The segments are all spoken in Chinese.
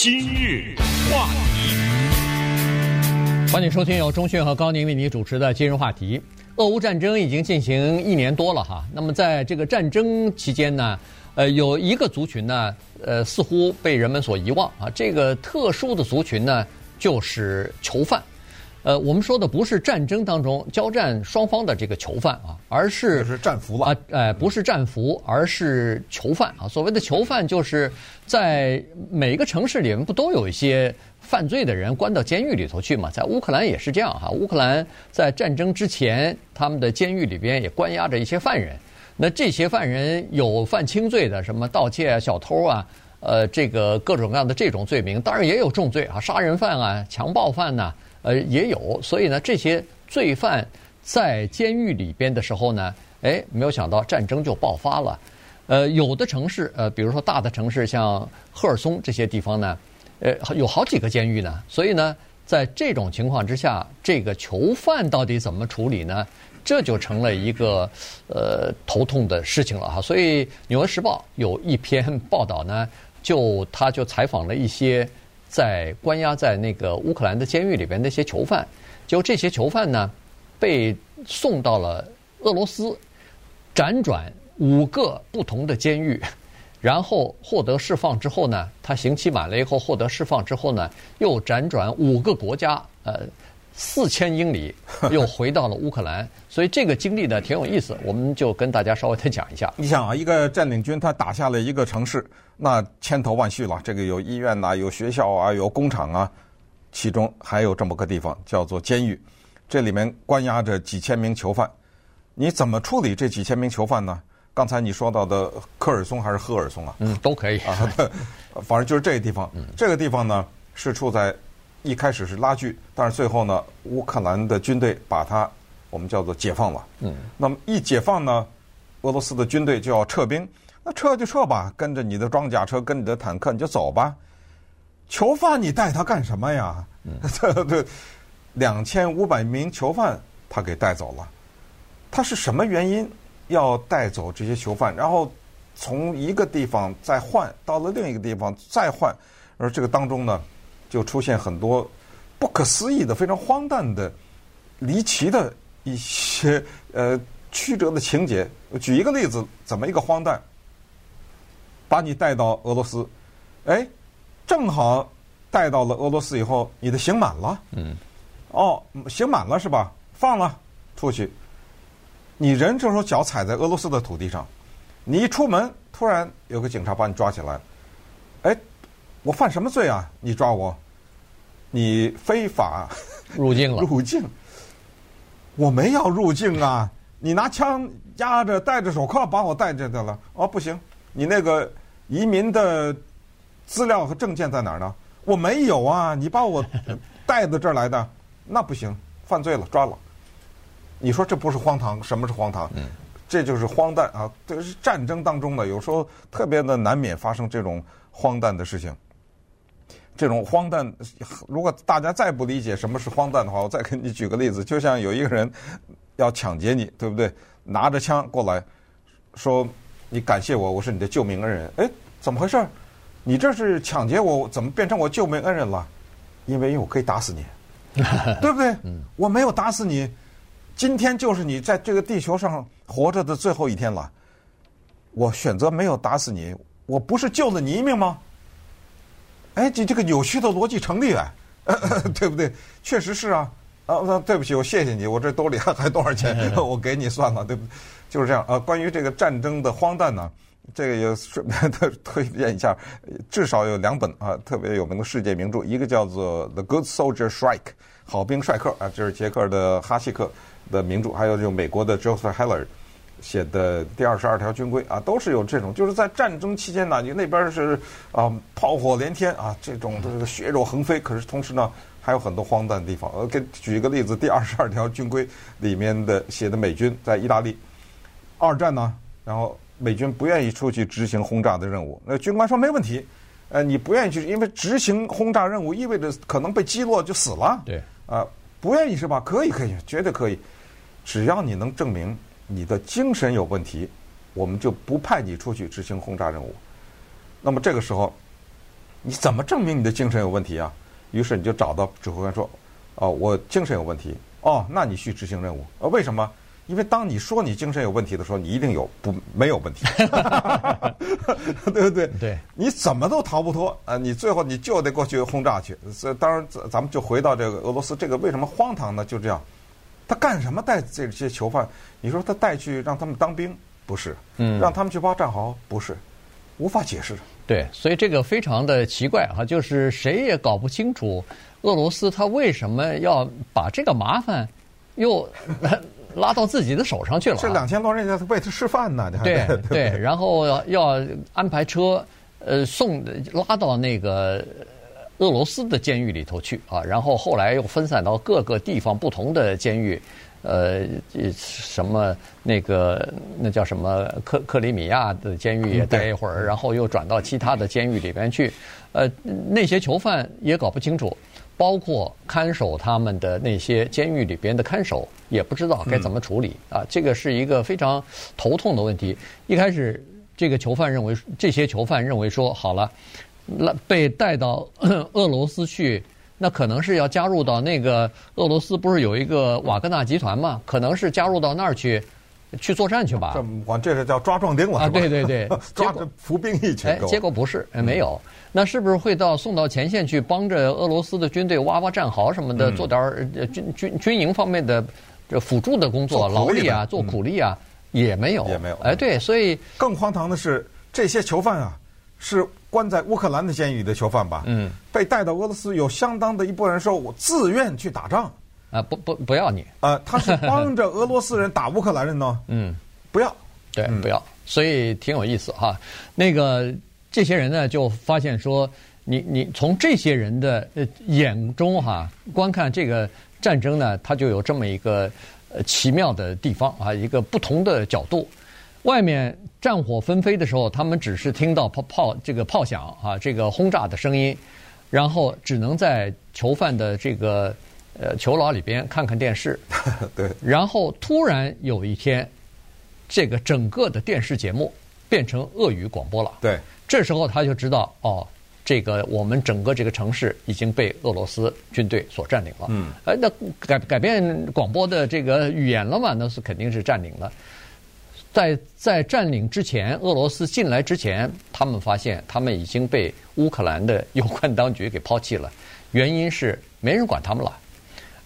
今日话题，欢迎收听由中讯和高宁为你主持的《今日话题》。俄乌战争已经进行一年多了哈，那么在这个战争期间呢，呃，有一个族群呢，呃，似乎被人们所遗忘啊。这个特殊的族群呢，就是囚犯。呃，我们说的不是战争当中交战双方的这个囚犯啊，而是是战俘吧？啊，呃，不是战俘，而是囚犯啊。所谓的囚犯，就是在每个城市里面不都有一些犯罪的人关到监狱里头去嘛？在乌克兰也是这样哈。乌克兰在战争之前，他们的监狱里边也关押着一些犯人。那这些犯人有犯轻罪的，什么盗窃啊、小偷啊，呃，这个各种各样的这种罪名，当然也有重罪啊，杀人犯啊、强暴犯呐。呃，也有，所以呢，这些罪犯在监狱里边的时候呢，哎，没有想到战争就爆发了。呃，有的城市，呃，比如说大的城市，像赫尔松这些地方呢，呃，有好几个监狱呢。所以呢，在这种情况之下，这个囚犯到底怎么处理呢？这就成了一个呃头痛的事情了哈。所以《纽约时报》有一篇报道呢，就他就采访了一些。在关押在那个乌克兰的监狱里边那些囚犯，就这些囚犯呢，被送到了俄罗斯，辗转五个不同的监狱，然后获得释放之后呢，他刑期满了以后获得释放之后呢，又辗转五个国家，呃。四千英里 又回到了乌克兰，所以这个经历呢挺有意思，我们就跟大家稍微再讲一下。你想啊，一个占领军他打下了一个城市，那千头万绪了。这个有医院呐、啊，有学校啊，有工厂啊，其中还有这么个地方叫做监狱，这里面关押着几千名囚犯。你怎么处理这几千名囚犯呢？刚才你说到的科尔松还是赫尔松啊？嗯，都可以啊，反正就是这个地方。这个地方呢是处在。一开始是拉锯，但是最后呢，乌克兰的军队把它我们叫做解放了。嗯，那么一解放呢，俄罗斯的军队就要撤兵，那撤就撤吧，跟着你的装甲车，跟你的坦克，你就走吧。囚犯你带他干什么呀？嗯，对，两千五百名囚犯他给带走了，他是什么原因要带走这些囚犯？然后从一个地方再换到了另一个地方再换，而这个当中呢？就出现很多不可思议的、非常荒诞的、离奇的一些呃曲折的情节。举一个例子，怎么一个荒诞？把你带到俄罗斯，哎，正好带到了俄罗斯以后，你的刑满了。嗯。哦，刑满了是吧？放了出去。你人这时候脚踩在俄罗斯的土地上，你一出门，突然有个警察把你抓起来，哎。我犯什么罪啊？你抓我，你非法入境了。入境，我没要入境啊！你拿枪压着，戴着手铐把我带着的了。哦，不行，你那个移民的资料和证件在哪儿呢？我没有啊！你把我 带到这儿来的，那不行，犯罪了，抓了。你说这不是荒唐？什么是荒唐？嗯，这就是荒诞啊！这是战争当中的，有时候特别的难免发生这种荒诞的事情。这种荒诞，如果大家再不理解什么是荒诞的话，我再给你举个例子，就像有一个人要抢劫你，对不对？拿着枪过来，说你感谢我，我是你的救命恩人。哎，怎么回事？你这是抢劫我，怎么变成我救命恩人了？因为我可以打死你，对不对？我没有打死你，今天就是你在这个地球上活着的最后一天了。我选择没有打死你，我不是救了你一命吗？哎，这这个扭曲的逻辑成立啊，对不对？确实是啊。啊，那对不起，我谢谢你，我这兜里还还多少钱，我给你算了，对不对？就是这样啊。关于这个战争的荒诞呢，这个也顺便的 推荐一下，至少有两本啊特别有名的世界名著，一个叫做《The Good Soldier Strike》好兵帅克啊，这是捷克的哈希克的名著，还有就美国的 Joseph Heller。写的第二十二条军规啊，都是有这种，就是在战争期间呢，你那边是啊炮火连天啊，这种这个血肉横飞，可是同时呢，还有很多荒诞的地方。我给举一个例子，第二十二条军规里面的写的美军在意大利二战呢，然后美军不愿意出去执行轰炸的任务，那军官说没问题，呃，你不愿意去，因为执行轰炸任务意味着可能被击落就死了。对，啊，不愿意是吧？可以，可以，绝对可以，只要你能证明。你的精神有问题，我们就不派你出去执行轰炸任务。那么这个时候，你怎么证明你的精神有问题啊？于是你就找到指挥官说：“哦，我精神有问题。哦，那你去执行任务。呃，为什么？因为当你说你精神有问题的时候，你一定有不没有问题，对不对？对，你怎么都逃不脱啊！你最后你就得过去轰炸去。所以当然，咱们就回到这个俄罗斯，这个为什么荒唐呢？就这样，他干什么带这些囚犯？你说他带去让他们当兵，不是？嗯，让他们去挖战壕，不是？无法解释。对，所以这个非常的奇怪哈，就是谁也搞不清楚俄罗斯他为什么要把这个麻烦又拉到自己的手上去了。这两千多人在为他吃饭呢，对对，然后要安排车呃送拉到那个俄罗斯的监狱里头去啊，然后后来又分散到各个地方不同的监狱。呃，什么那个那叫什么克克里米亚的监狱也待一会儿，然后又转到其他的监狱里边去。呃，那些囚犯也搞不清楚，包括看守他们的那些监狱里边的看守也不知道该怎么处理啊。这个是一个非常头痛的问题。一开始，这个囚犯认为，这些囚犯认为说，好了，那被带到 俄罗斯去。那可能是要加入到那个俄罗斯，不是有一个瓦格纳集团嘛？可能是加入到那儿去，去作战去吧。这我这是叫抓壮丁了啊！对对对，抓着服兵役去。哎，结果不是，没有。那是不是会到送到前线去，帮着俄罗斯的军队挖挖战壕什么的，做点军军军营方面的这辅助的工作，劳力啊，做苦力啊，也没有，也没有。哎，对，所以更荒唐的是，这些囚犯啊，是。关在乌克兰的监狱里的囚犯吧，嗯，被带到俄罗斯，有相当的一部分人说，我自愿去打仗，啊，不不不要你，啊，他是帮着俄罗斯人打乌克兰人呢，嗯，不要，对，不要，所以挺有意思哈。那个这些人呢，就发现说，你你从这些人的眼中哈，观看这个战争呢，它就有这么一个呃奇妙的地方啊，一个不同的角度。外面战火纷飞的时候，他们只是听到炮炮这个炮响啊，这个轰炸的声音，然后只能在囚犯的这个呃囚牢里边看看电视。对。然后突然有一天，这个整个的电视节目变成俄语广播了。对。这时候他就知道哦，这个我们整个这个城市已经被俄罗斯军队所占领了。嗯。哎，那改改变广播的这个语言了嘛？那是肯定是占领了。在在占领之前，俄罗斯进来之前，他们发现他们已经被乌克兰的有关当局给抛弃了。原因是没人管他们了。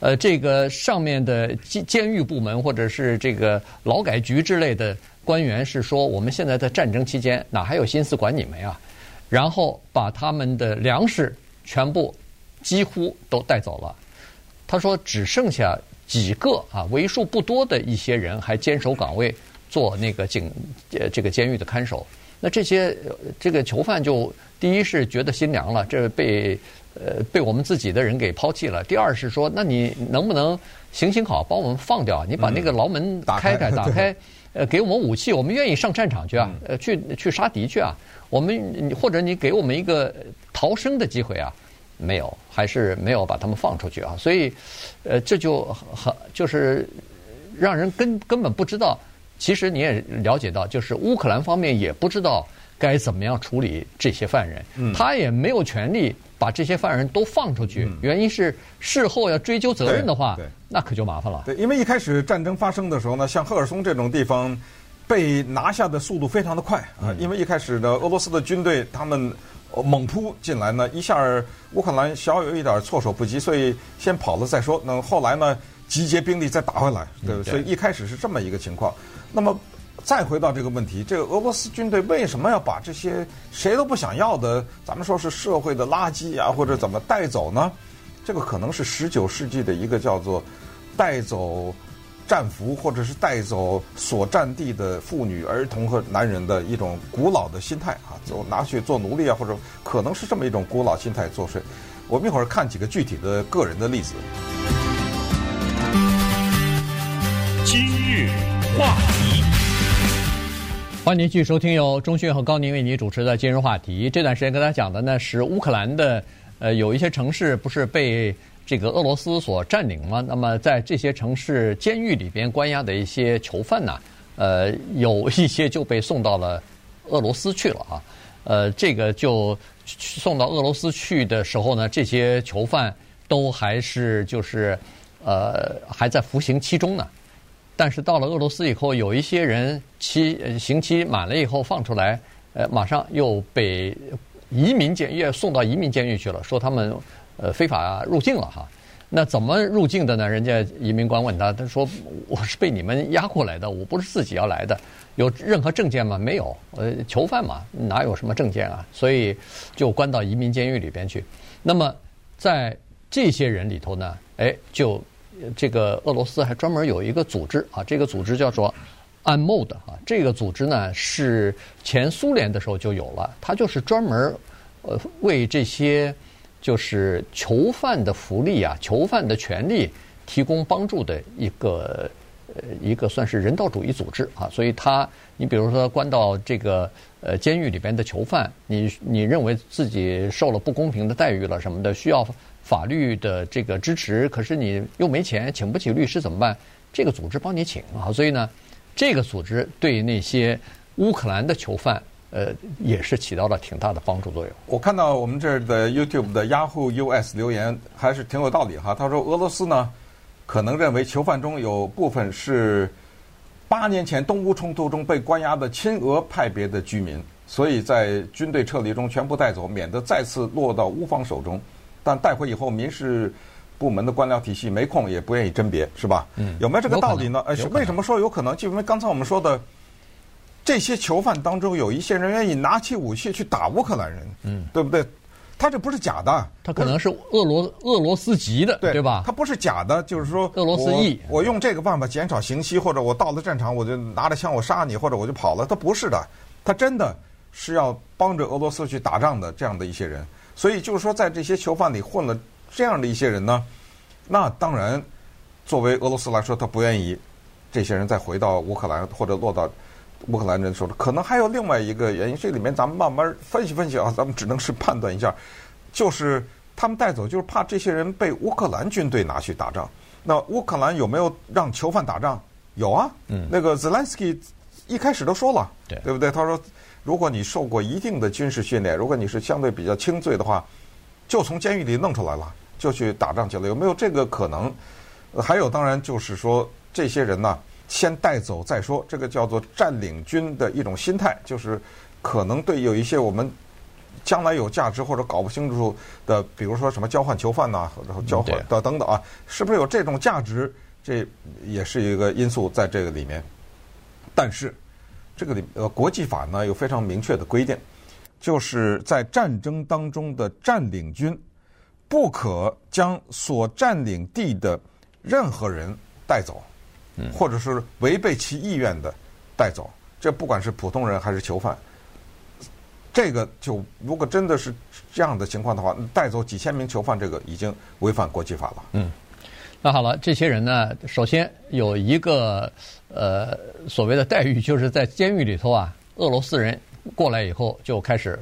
呃，这个上面的监监狱部门或者是这个劳改局之类的官员是说，我们现在在战争期间，哪还有心思管你们呀？然后把他们的粮食全部几乎都带走了。他说，只剩下几个啊，为数不多的一些人还坚守岗位。做那个警呃这个监狱的看守，那这些这个囚犯就第一是觉得心凉了，这被呃被我们自己的人给抛弃了。第二是说，那你能不能行行好，把我们放掉？你把那个牢门开开，打开，呃，给我们武器，我们愿意上战场去啊，呃，去去杀敌去啊。我们或者你给我们一个逃生的机会啊，没有，还是没有把他们放出去啊。所以，呃，这就很就是让人根根本不知道。其实你也了解到，就是乌克兰方面也不知道该怎么样处理这些犯人，嗯、他也没有权利把这些犯人都放出去。嗯、原因是事后要追究责任的话，那可就麻烦了。对，因为一开始战争发生的时候呢，像赫尔松这种地方被拿下的速度非常的快啊，嗯、因为一开始呢，俄罗斯的军队他们猛扑进来呢，一下乌克兰小有一点措手不及，所以先跑了再说。那后来呢，集结兵力再打回来，对，嗯、对，所以一开始是这么一个情况。那么，再回到这个问题，这个俄罗斯军队为什么要把这些谁都不想要的，咱们说是社会的垃圾啊，或者怎么带走呢？这个可能是十九世纪的一个叫做带走战俘，或者是带走所占地的妇女、儿童和男人的一种古老的心态啊，就拿去做奴隶啊，或者可能是这么一种古老心态作祟。我们一会儿看几个具体的个人的例子。话题，欢迎您继续收听由钟迅和高宁为您主持的今日话题。这段时间跟大家讲的呢是乌克兰的，呃，有一些城市不是被这个俄罗斯所占领吗？那么在这些城市监狱里边关押的一些囚犯呢，呃，有一些就被送到了俄罗斯去了啊。呃，这个就送到俄罗斯去的时候呢，这些囚犯都还是就是呃还在服刑期中呢。但是到了俄罗斯以后，有一些人期刑期满了以后放出来，呃，马上又被移民监狱送到移民监狱去了，说他们呃非法入境了哈。那怎么入境的呢？人家移民官问他，他说我是被你们押过来的，我不是自己要来的。有任何证件吗？没有，呃，囚犯嘛，哪有什么证件啊？所以就关到移民监狱里边去。那么在这些人里头呢，哎，就这个俄罗斯还专门有一个组织啊，这个组织叫做 UNMOD 啊。这个组织呢是前苏联的时候就有了，它就是专门呃为这些就是囚犯的福利啊、囚犯的权利提供帮助的一个。呃，一个算是人道主义组织啊，所以他，你比如说关到这个呃监狱里边的囚犯，你你认为自己受了不公平的待遇了什么的，需要法律的这个支持，可是你又没钱，请不起律师怎么办？这个组织帮你请啊，所以呢，这个组织对那些乌克兰的囚犯，呃，也是起到了挺大的帮助作用。我看到我们这儿的 YouTube 的 Yahoo US 留言还是挺有道理哈，他说俄罗斯呢。可能认为囚犯中有部分是八年前东乌冲突中被关押的亲俄派别的居民，所以在军队撤离中全部带走，免得再次落到乌方手中。但带回以后，民事部门的官僚体系没空，也不愿意甄别，是吧？嗯，有没有这个道理呢？呃，为什么说有可能？就因为刚才我们说的，这些囚犯当中有一些人愿意拿起武器去打乌克兰人，嗯，对不对？他这不是假的，他可能是俄罗俄罗斯籍的，对，对吧？他不是假的，就是说俄罗斯裔。我用这个办法减少刑期，或者我到了战场我就拿着枪我杀你，或者我就跑了。他不是的，他真的是要帮着俄罗斯去打仗的这样的一些人。所以就是说，在这些囚犯里混了这样的一些人呢，那当然，作为俄罗斯来说，他不愿意这些人再回到乌克兰或者落到。乌克兰人手里，可能还有另外一个原因，这里面咱们慢慢分析分析啊，咱们只能是判断一下，就是他们带走，就是怕这些人被乌克兰军队拿去打仗。那乌克兰有没有让囚犯打仗？有啊，嗯，那个 Zelensky 一开始都说了，对，对不对？他说，如果你受过一定的军事训练，如果你是相对比较轻罪的话，就从监狱里弄出来了，就去打仗去了。有没有这个可能？还有，当然就是说这些人呢。先带走再说，这个叫做占领军的一种心态，就是可能对有一些我们将来有价值或者搞不清楚的，比如说什么交换囚犯呐、啊，然后交换的等等啊，是不是有这种价值？这也是一个因素在这个里面。但是这个里呃国际法呢有非常明确的规定，就是在战争当中的占领军不可将所占领地的任何人带走。或者是违背其意愿的带走，这不管是普通人还是囚犯，这个就如果真的是这样的情况的话，带走几千名囚犯，这个已经违反国际法了。嗯，那好了，这些人呢，首先有一个呃所谓的待遇，就是在监狱里头啊，俄罗斯人过来以后就开始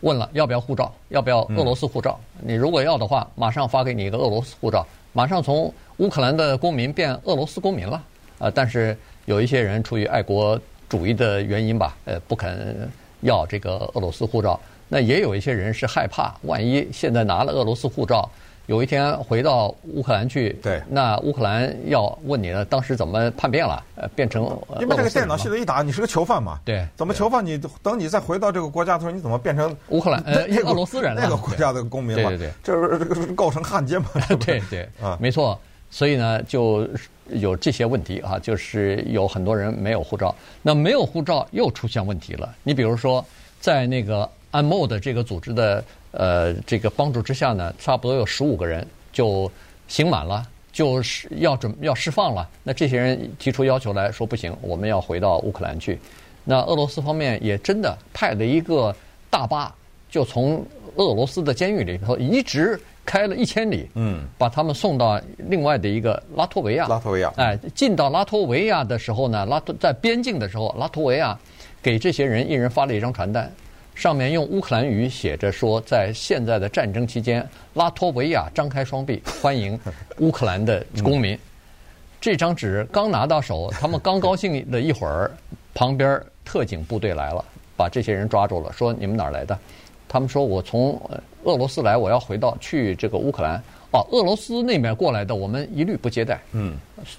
问了，要不要护照，要不要俄罗斯护照？你如果要的话，马上发给你一个俄罗斯护照，马上从乌克兰的公民变俄罗斯公民了。啊，但是有一些人出于爱国主义的原因吧，呃，不肯要这个俄罗斯护照。那也有一些人是害怕，万一现在拿了俄罗斯护照，有一天回到乌克兰去，对，那乌克兰要问你呢，当时怎么叛变了？呃，变成因为这个电脑系统一打，你是个囚犯嘛？对，怎么囚犯？你等你再回到这个国家的时候，你怎么变成乌克兰呃俄罗斯人了？那个国家的公民了？对对对，这是构成汉奸嘛？对对啊，没错。所以呢，就有这些问题啊，就是有很多人没有护照。那没有护照又出现问题了。你比如说，在那个 Un-Mode 这个组织的呃这个帮助之下呢，差不多有十五个人就刑满了，就是要准要释放了。那这些人提出要求来说，不行，我们要回到乌克兰去。那俄罗斯方面也真的派了一个大巴，就从俄罗斯的监狱里头一直。开了一千里，嗯，把他们送到另外的一个拉脱维亚。拉脱维亚，哎，进到拉脱维亚的时候呢，拉脱在边境的时候，拉脱维亚给这些人一人发了一张传单，上面用乌克兰语写着说，在现在的战争期间，拉脱维亚张开双臂欢迎乌克兰的公民。这张纸刚拿到手，他们刚高兴了一会儿，旁边特警部队来了。把这些人抓住了，说你们哪儿来的？他们说我从俄罗斯来，我要回到去这个乌克兰。哦，俄罗斯那边过来的，我们一律不接待。嗯，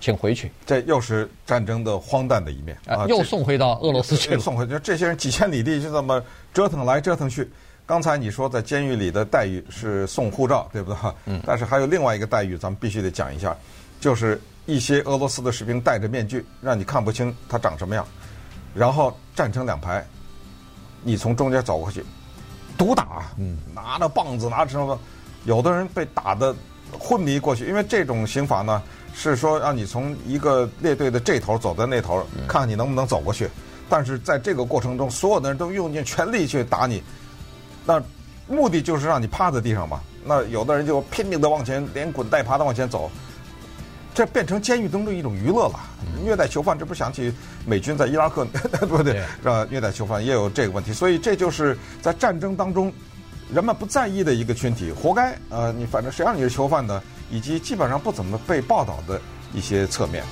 请回去。这又是战争的荒诞的一面啊！又送回到俄罗斯去了。送回去，这些人几千里地就这么折腾来折腾去。刚才你说在监狱里的待遇是送护照，对不对？嗯。但是还有另外一个待遇，咱们必须得讲一下，就是一些俄罗斯的士兵戴着面具，让你看不清他长什么样，然后站成两排，你从中间走过去，毒打，嗯，拿着棒子，拿着什么？有的人被打的昏迷过去，因为这种刑法呢，是说让你从一个列队的这头走到那头，看看你能不能走过去。但是在这个过程中，所有的人都用尽全力去打你，那目的就是让你趴在地上嘛。那有的人就拼命的往前，连滚带爬的往前走，这变成监狱当中一种娱乐了。虐待囚犯，这不想起美军在伊拉克对 不对？让虐待囚犯也有这个问题，所以这就是在战争当中。人们不在意的一个群体，活该。呃，你反正谁让你是囚犯的，以及基本上不怎么被报道的一些侧面。